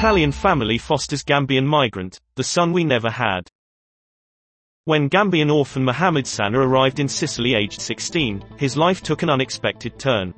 Italian family fosters Gambian migrant, the son we never had. When Gambian orphan Mohammed Sana arrived in Sicily aged 16, his life took an unexpected turn.